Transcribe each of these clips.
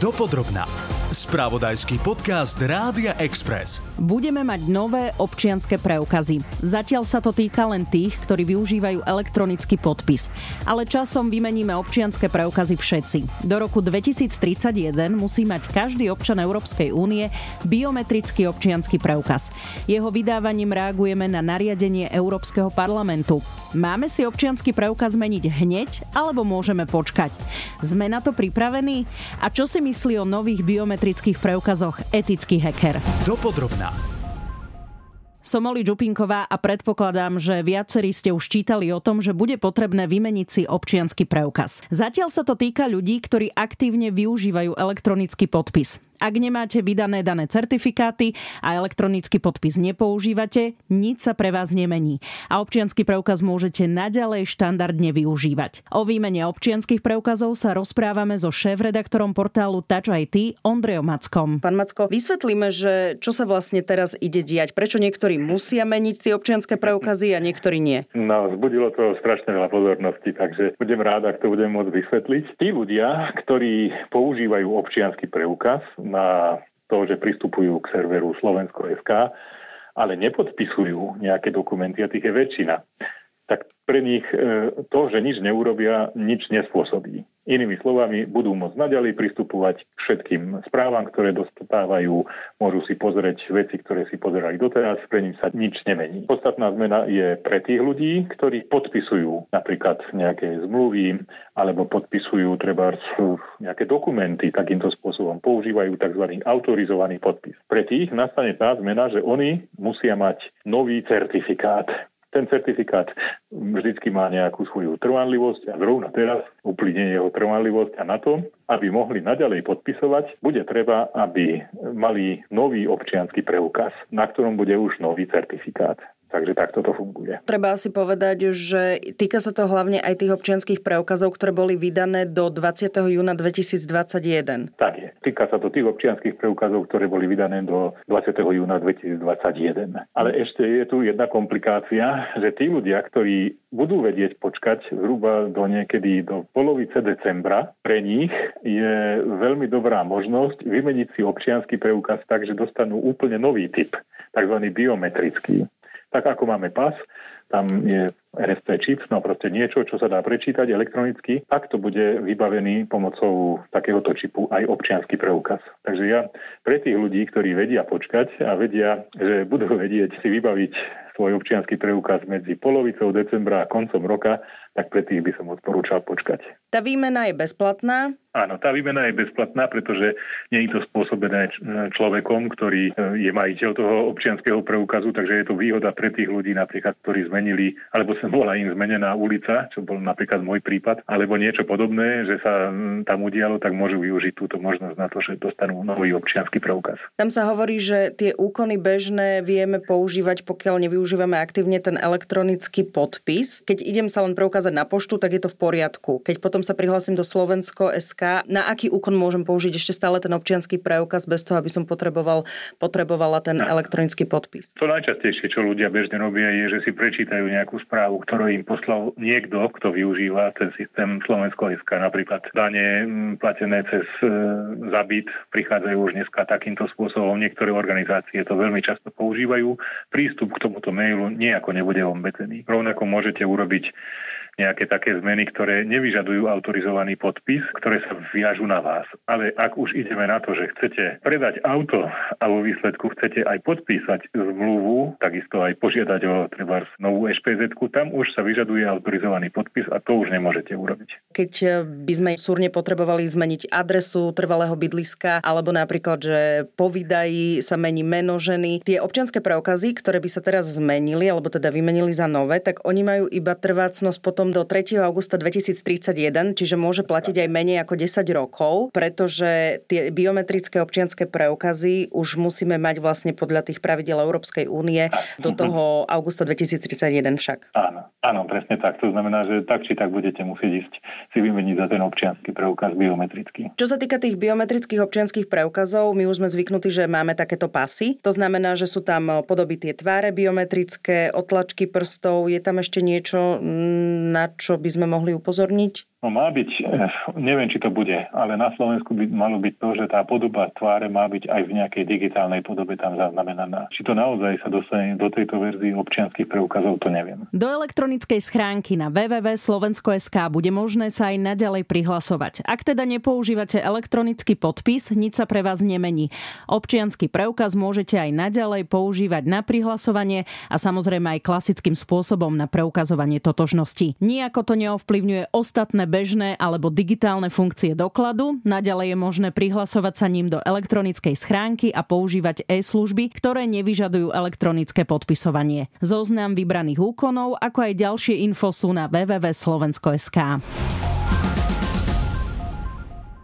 Dopodrobná. Spravodajský podcast Rádia Express. Budeme mať nové občianské preukazy. Zatiaľ sa to týka len tých, ktorí využívajú elektronický podpis. Ale časom vymeníme občianské preukazy všetci. Do roku 2031 musí mať každý občan Európskej únie biometrický občianský preukaz. Jeho vydávaním reagujeme na nariadenie Európskeho parlamentu. Máme si občianský preukaz zmeniť hneď, alebo môžeme počkať? Sme na to pripravení? A čo si myslí o nových biometrických biometrických preukazoch etický hacker. Dopodrobná. Som Oli Čupinková a predpokladám, že viacerí ste už čítali o tom, že bude potrebné vymeniť si občiansky preukaz. Zatiaľ sa to týka ľudí, ktorí aktívne využívajú elektronický podpis. Ak nemáte vydané dané certifikáty a elektronický podpis nepoužívate, nič sa pre vás nemení a občiansky preukaz môžete naďalej štandardne využívať. O výmene občianských preukazov sa rozprávame so šéf-redaktorom portálu Touch IT Ondrejom Mackom. Pán Macko, vysvetlíme, že čo sa vlastne teraz ide diať. Prečo niektorí musia meniť tie občianské preukazy a niektorí nie? No, zbudilo to strašne veľa pozornosti, takže budem rád, ak to budem môcť vysvetliť. Tí ľudia, ktorí používajú občiansky preukaz, na to, že pristupujú k serveru Slovensko.sk, ale nepodpisujú nejaké dokumenty a tých je väčšina, tak pre nich e, to, že nič neurobia, nič nespôsobí. Inými slovami, budú môcť naďalej pristupovať k všetkým správam, ktoré dostávajú, môžu si pozrieť veci, ktoré si pozerali doteraz, pre nich sa nič nemení. Podstatná zmena je pre tých ľudí, ktorí podpisujú napríklad nejaké zmluvy alebo podpisujú treba nejaké dokumenty takýmto spôsobom, používajú tzv. autorizovaný podpis. Pre tých nastane tá zmena, že oni musia mať nový certifikát ten certifikát vždycky má nejakú svoju trvanlivosť a zrovna teraz uplynie jeho trvanlivosť a na to, aby mohli naďalej podpisovať, bude treba, aby mali nový občianský preukaz, na ktorom bude už nový certifikát. Takže takto to funguje. Treba si povedať, že týka sa to hlavne aj tých občianských preukazov, ktoré boli vydané do 20. júna 2021. Tak je. Týka sa to tých občianských preukazov, ktoré boli vydané do 20. júna 2021. Ale ešte je tu jedna komplikácia, že tí ľudia, ktorí budú vedieť počkať zhruba do niekedy do polovice decembra, pre nich je veľmi dobrá možnosť vymeniť si občianský preukaz tak, že dostanú úplne nový typ, tzv. biometrický tak ako máme pas, tam je RST čip, no proste niečo, čo sa dá prečítať elektronicky, tak to bude vybavený pomocou takéhoto čipu aj občianský preukaz. Takže ja pre tých ľudí, ktorí vedia počkať a vedia, že budú vedieť si vybaviť svoj občianský preukaz medzi polovicou decembra a koncom roka, tak pre tých by som odporúčal počkať. Tá výmena je bezplatná? Áno, tá výmena je bezplatná, pretože nie je to spôsobené človekom, ktorý e, je majiteľ toho občianského preukazu, takže je to výhoda pre tých ľudí napríklad, ktorí zmenili, alebo sa bola im zmenená ulica, čo bol napríklad môj prípad, alebo niečo podobné, že sa tam udialo, tak môžu využiť túto možnosť na to, že dostanú nový občianský preukaz. Tam sa hovorí, že tie úkony bežné vieme používať, pokiaľ nevyužívame aktívne ten elektronický podpis. Keď idem sa len preukázať na poštu, tak je to v poriadku. Keď potom sa prihlásim do Slovensko SK, na aký úkon môžem použiť ešte stále ten občianský preukaz bez toho, aby som potreboval, potrebovala ten elektronický podpis? To najčastejšie, čo ľudia bežne robia, je, že si prečítajú nejakú správu, ktorú im poslal niekto, kto využíva ten systém Slovensko SK. Napríklad dane platené cez e, zabit prichádzajú už dneska takýmto spôsobom. Niektoré organizácie to veľmi často používajú. Prístup k tomuto mailu nejako nebude obmedzený. Rovnako môžete urobiť nejaké také zmeny, ktoré nevyžadujú autorizovaný podpis, ktoré sa viažu na vás. Ale ak už ideme na to, že chcete predať auto a vo výsledku chcete aj podpísať zmluvu, takisto aj požiadať o treba novú špz tam už sa vyžaduje autorizovaný podpis a to už nemôžete urobiť. Keď eh, by sme súrne potrebovali zmeniť adresu trvalého bydliska alebo napríklad, že po vydají sa mení meno ženy, tie občianské preukazy, ktoré by sa teraz zmenili alebo teda vymenili za nové, tak oni majú iba trvácnosť potom do 3. augusta 2031, čiže môže platiť aj menej ako 10 rokov, pretože tie biometrické občianské preukazy už musíme mať vlastne podľa tých pravidel Európskej únie do toho augusta 2031 však. Áno, áno, presne tak. To znamená, že tak či tak budete musieť ísť si vymeniť za ten občianský preukaz biometrický. Čo sa týka tých biometrických občianských preukazov, my už sme zvyknutí, že máme takéto pasy. To znamená, že sú tam podoby tie tváre biometrické, otlačky prstov, je tam ešte niečo, na čo by sme mohli upozorniť? No má byť, eh, neviem, či to bude, ale na Slovensku by malo byť to, že tá podoba tváre má byť aj v nejakej digitálnej podobe tam zaznamenaná. Či to naozaj sa dostane do tejto verzii občianských preukazov, to neviem. Do elektronickej schránky na www.slovensko.sk bude možné sa aj naďalej prihlasovať. Ak teda nepoužívate elektronický podpis, nič sa pre vás nemení. Občiansky preukaz môžete aj naďalej používať na prihlasovanie a samozrejme aj klasickým spôsobom na preukazovanie totožnosti. Nijako to neovplyvňuje ostatné bežné alebo digitálne funkcie dokladu. Naďalej je možné prihlasovať sa ním do elektronickej schránky a používať e-služby, ktoré nevyžadujú elektronické podpisovanie. Zoznam vybraných úkonov, ako aj ďalšie info sú na www.slovensko.sk.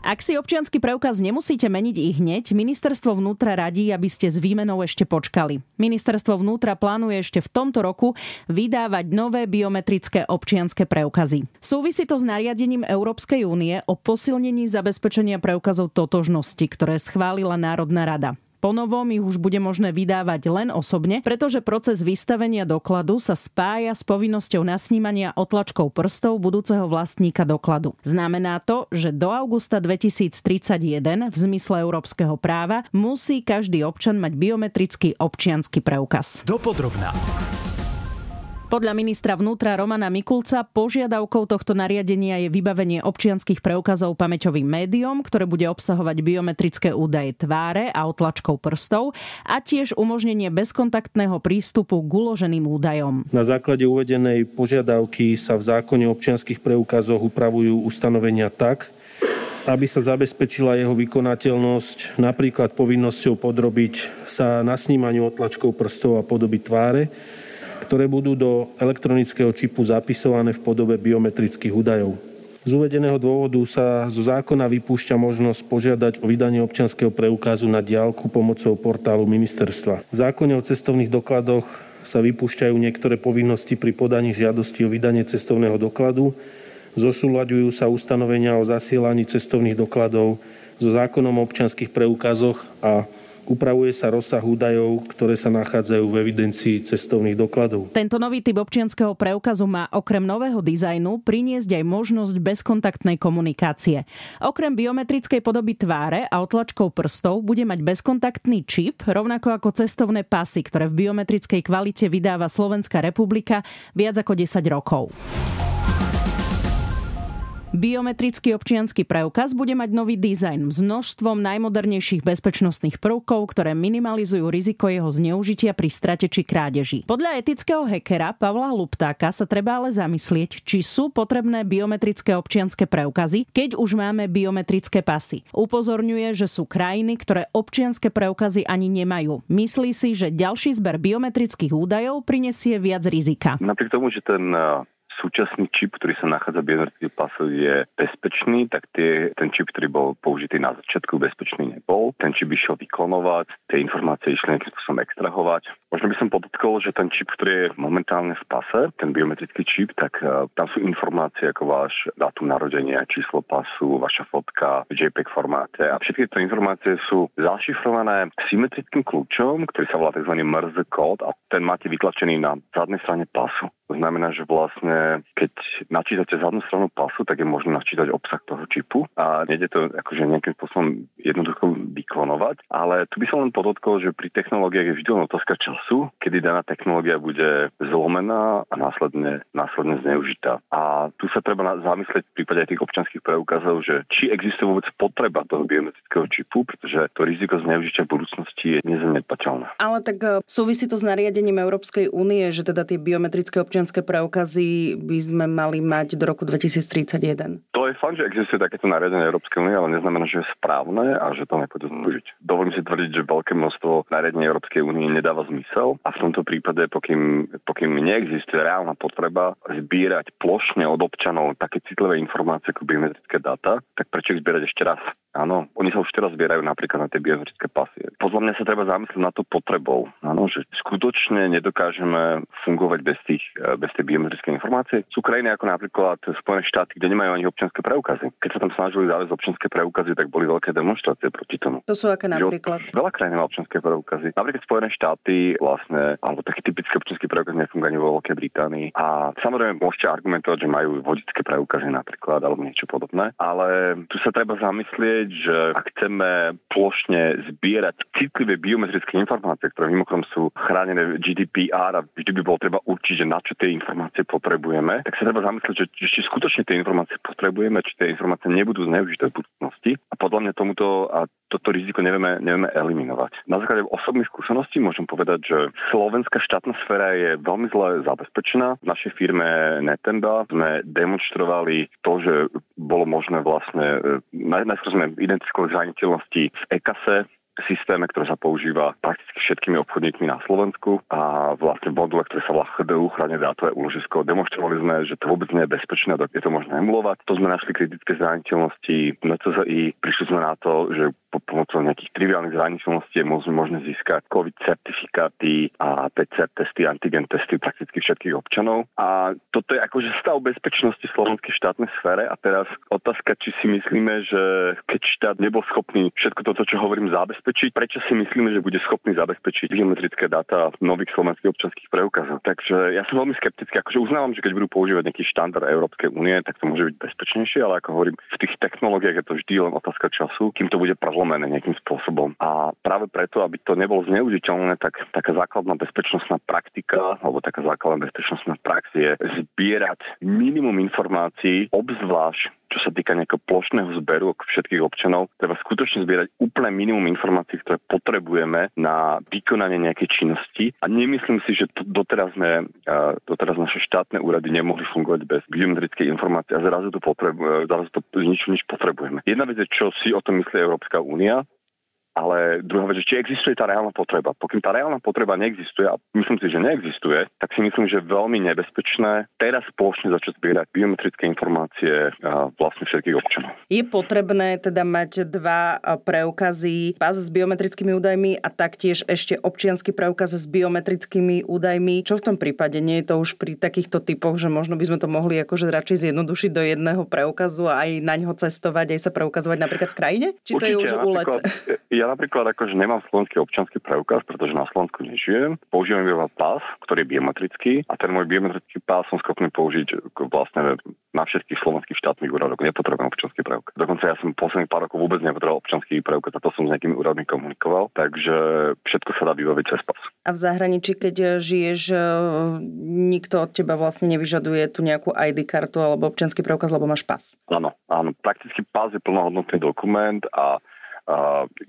Ak si občiansky preukaz nemusíte meniť i hneď, ministerstvo vnútra radí, aby ste s výmenou ešte počkali. Ministerstvo vnútra plánuje ešte v tomto roku vydávať nové biometrické občianske preukazy. Súvisí to s nariadením Európskej únie o posilnení zabezpečenia preukazov totožnosti, ktoré schválila Národná rada. Ponovom ich už bude možné vydávať len osobne, pretože proces vystavenia dokladu sa spája s povinnosťou nasnímania otlačkou prstov budúceho vlastníka dokladu. Znamená to, že do augusta 2031 v zmysle európskeho práva musí každý občan mať biometrický občiansky preukaz. Dopodrobná. Podľa ministra vnútra Romana Mikulca požiadavkou tohto nariadenia je vybavenie občianských preukazov pamäťovým médium, ktoré bude obsahovať biometrické údaje tváre a otlačkou prstov a tiež umožnenie bezkontaktného prístupu k uloženým údajom. Na základe uvedenej požiadavky sa v zákone občianských preukazoch upravujú ustanovenia tak, aby sa zabezpečila jeho vykonateľnosť napríklad povinnosťou podrobiť sa nasnímaniu otlačkou prstov a podoby tváre, ktoré budú do elektronického čipu zapisované v podobe biometrických údajov. Z uvedeného dôvodu sa zo zákona vypúšťa možnosť požiadať o vydanie občianského preukazu na diálku pomocou portálu ministerstva. V zákone o cestovných dokladoch sa vypúšťajú niektoré povinnosti pri podaní žiadosti o vydanie cestovného dokladu, zosúľaďujú sa ustanovenia o zasielaní cestovných dokladov so zákonom o občianských preukazoch a Upravuje sa rozsah údajov, ktoré sa nachádzajú v evidencii cestovných dokladov. Tento nový typ občianského preukazu má okrem nového dizajnu priniesť aj možnosť bezkontaktnej komunikácie. Okrem biometrickej podoby tváre a otlačkov prstov bude mať bezkontaktný čip, rovnako ako cestovné pasy, ktoré v biometrickej kvalite vydáva Slovenská republika viac ako 10 rokov. Biometrický občiansky preukaz bude mať nový dizajn s množstvom najmodernejších bezpečnostných prvkov, ktoré minimalizujú riziko jeho zneužitia pri strate či krádeži. Podľa etického hekera Pavla Luptáka sa treba ale zamyslieť, či sú potrebné biometrické občianske preukazy, keď už máme biometrické pasy. Upozorňuje, že sú krajiny, ktoré občianske preukazy ani nemajú. Myslí si, že ďalší zber biometrických údajov prinesie viac rizika. Napriek tomu, že ten súčasný čip, ktorý sa nachádza v biometrických pasoch, je bezpečný, tak tie, ten čip, ktorý bol použitý na začiatku, bezpečný nebol. Ten čip išiel vyklonovať, tie informácie išli nejakým spôsobom extrahovať. Možno by som podotkol, že ten čip, ktorý je momentálne v pase, ten biometrický čip, tak uh, tam sú informácie ako váš dátum narodenia, číslo pasu, vaša fotka v JPEG formáte a všetky tie informácie sú zašifrované symetrickým kľúčom, ktorý sa volá tzv. Morse kód a ten máte vytlačený na zadnej strane pasu. To znamená, že vlastne keď načítate zadnú stranu pasu, tak je možné načítať obsah toho čipu a nejde to akože nejakým spôsobom jednoducho vyklonovať, ale tu by som len podotkol, že pri technológiách je vždy len otázka času, kedy daná technológia bude zlomená a následne, následne zneužitá. A tu sa treba zamyslieť v prípade aj tých občanských preukazov, že či existuje vôbec potreba toho biometrického čipu, pretože to riziko zneužitia v budúcnosti je nezanedbateľné. Ale tak e, súvisí to s nariadením Európskej únie, že teda tie biometrické občianské preukazy by sme mali mať do roku 2031. To je fakt, že existuje takéto nariadenie Európskej únie, ale neznamená, že je správne a že to nepôjde zneužiť. Dovolím si tvrdiť, že veľké množstvo nariadení Európskej únie nedáva zmysel a v tomto prípade, pokým, pokým neexistuje reálna potreba zbierať plošne od občanov také citlivé informácie ako biometrické dáta, tak prečo ich zbierať ešte raz? Áno, oni sa už teraz zbierajú napríklad na tie biometrické pasy. Podľa mňa sa treba zamyslieť na to potrebou. Áno, že skutočne nedokážeme fungovať bez tých bez tej biometrickej informácie. Sú krajiny ako napríklad Spojené štáty, kde nemajú ani občianske preukazy. Keď sa tam snažili zaviesť občianske preukazy, tak boli veľké demonstrácie proti tomu. To sú aké napríklad? Veľa krajín má občianske preukazy. Napríklad Spojené štáty vlastne, alebo taký typický občianský preukaz nefunguje ani vo Veľkej Británii. A samozrejme môžete argumentovať, že majú vodické preukazy napríklad alebo niečo podobné, ale tu sa treba zamyslieť, že ak chceme plošne zbierať citlivé biometrické informácie, ktoré mimochodom sú chránené GDPR a vždy by bolo treba určiť, že na čo tie informácie potrebujeme, tak sa treba zamyslieť, že či skutočne tie informácie potrebujeme, či tie informácie nebudú zneužité v budúcnosti. A podľa mňa tomuto a toto riziko nevieme, nevieme eliminovať. Na základe osobných skúseností môžem povedať, že slovenská štátna sféra je veľmi zle zabezpečená. V našej firme Netemba sme demonstrovali to, že bolo možné vlastne, e, najskôr sme identifikovali zraniteľnosti v EKASE, systéme, ktoré sa používa prakticky všetkými obchodníkmi na Slovensku a vlastne module, ktoré sa volá HDU, chránené dátové úložisko. Demonstrovali sme, že to vôbec nie je bezpečné a je to možné emulovať. To sme našli kritické zraniteľnosti NCZI. Prišli sme na to, že pomocou nejakých triviálnych zraniteľností je možné získať COVID certifikáty a PCR testy, antigen testy prakticky všetkých občanov. A toto je akože stav bezpečnosti v slovenskej štátnej sfére. A teraz otázka, či si myslíme, že keď štát nebol schopný všetko toto, čo hovorím, zabezpečiť, prečo si myslíme, že bude schopný zabezpečiť biometrické dáta nových slovenských občanských preukazov. Takže ja som veľmi skeptický. Akože uznávam, že keď budú používať nejaký štandard Európskej únie, tak to môže byť bezpečnejšie, ale ako hovorím, v tých technológiách je to vždy len otázka času, kým to bude prelomené nejakým spôsobom. A práve preto, aby to nebolo zneužiteľné, tak taká základná bezpečnostná praktika alebo taká základná bezpečnostná prax je zbierať minimum informácií, obzvlášť čo sa týka nejakého plošného zberu všetkých občanov, treba skutočne zbierať úplne minimum informácií, ktoré potrebujeme na vykonanie nejakej činnosti. A nemyslím si, že to, doteraz, sme, doteraz naše štátne úrady nemohli fungovať bez biometrickej informácie a zrazu to, potrebu, zrazu to nič, nič potrebujeme. Jedna vec je, čo si o tom myslí Európska únia, ale druhá vec, či existuje tá reálna potreba. Pokým tá reálna potreba neexistuje, a myslím si, že neexistuje, tak si myslím, že je veľmi nebezpečné teraz spoločne začať zbierať biometrické informácie vlastne všetkých občanov. Je potrebné teda mať dva preukazy, pás s biometrickými údajmi a taktiež ešte občianský preukaz s biometrickými údajmi. Čo v tom prípade? Nie je to už pri takýchto typoch, že možno by sme to mohli akože radšej zjednodušiť do jedného preukazu a aj na ňo cestovať, aj sa preukazovať napríklad v krajine? Či Určite, to je už úlet? Ja ja napríklad akože nemám slovenský občanský preukaz, pretože na Slovensku nežijem. Používam iba pás, ktorý je biometrický a ten môj biometrický pás som schopný použiť vlastne na všetkých slovenských štátnych úradoch. Nepotrebujem občanský preukaz. Dokonca ja som posledných pár rokov vôbec nepotreboval občanský preukaz a to som s nejakými úradmi komunikoval, takže všetko sa dá vybaviť cez pás. A v zahraničí, keď žiješ, e, nikto od teba vlastne nevyžaduje tu nejakú ID kartu alebo občanský preukaz, lebo máš pás. Áno, áno. Prakticky pás je plnohodnotný dokument a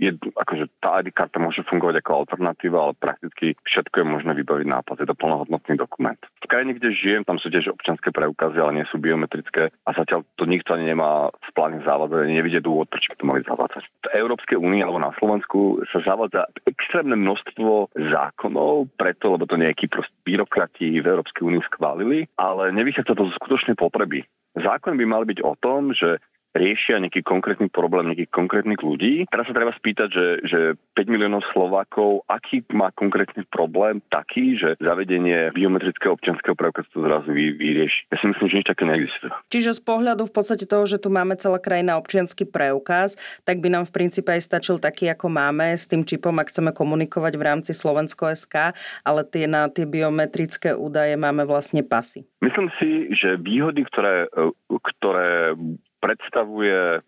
je, akože tá ID karta môže fungovať ako alternatíva, ale prakticky všetko je možné vybaviť nápad. Je to plnohodnotný dokument. V krajine, kde žijem, tam sú tiež občanské preukazy, ale nie sú biometrické a zatiaľ to nikto ani nemá v pláne zavádzať, nevidie dôvod, prečo by to mali zavádzať. V Európskej únii alebo na Slovensku sa zavádza extrémne množstvo zákonov, preto, lebo to nejakí byrokrati v Európskej únii schválili, ale nevychádza to zo skutočnej potreby. Zákon by mal byť o tom, že riešia nejaký konkrétny problém nejakých konkrétnych ľudí. Teraz sa treba spýtať, že, že 5 miliónov Slovákov, aký má konkrétny problém taký, že zavedenie biometrického občianského preukazu to zrazu vy, vyrieši. Ja si myslím, že nič také neexistuje. Čiže z pohľadu v podstate toho, že tu máme celá krajina občianský preukaz, tak by nám v princípe aj stačil taký, ako máme s tým čipom, ak chceme komunikovať v rámci Slovensko SK, ale tie na tie biometrické údaje máme vlastne pasy. Myslím si, že výhody, ktoré, ktoré predstavuje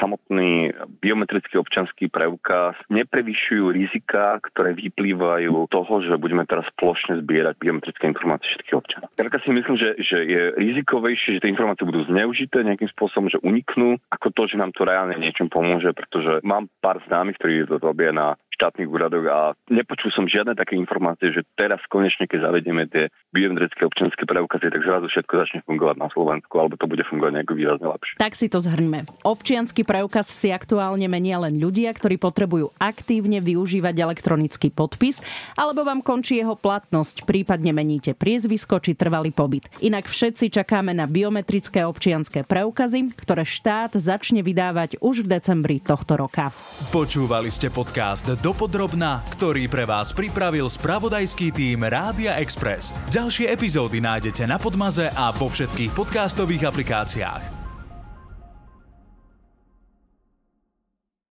samotný biometrický občanský preukaz neprevyšujú rizika, ktoré vyplývajú toho, že budeme teraz plošne zbierať biometrické informácie všetkých občanov. Ja si myslím, že, že je rizikovejšie, že tie informácie budú zneužité nejakým spôsobom, že uniknú, ako to, že nám to reálne niečom pomôže, pretože mám pár známych, ktorí to robia na štátnych úradoch a nepočul som žiadne také informácie, že teraz konečne, keď zavedieme tie biometrické občianske preukazy, tak zrazu všetko začne fungovať na Slovensku, alebo to bude fungovať nejako výrazne lepšie. Tak si to zhrňme. Občiansky preukaz si aktuálne menia len ľudia, ktorí potrebujú aktívne využívať elektronický podpis, alebo vám končí jeho platnosť, prípadne meníte priezvisko či trvalý pobyt. Inak všetci čakáme na biometrické občianské preukazy, ktoré štát začne vydávať už v decembri tohto roka. Počúvali ste podcast Do dopodrobná, ktorý pre vás pripravil spravodajský tým Rádia Express. Ďalšie epizódy nájdete na Podmaze a vo všetkých podcastových aplikáciách.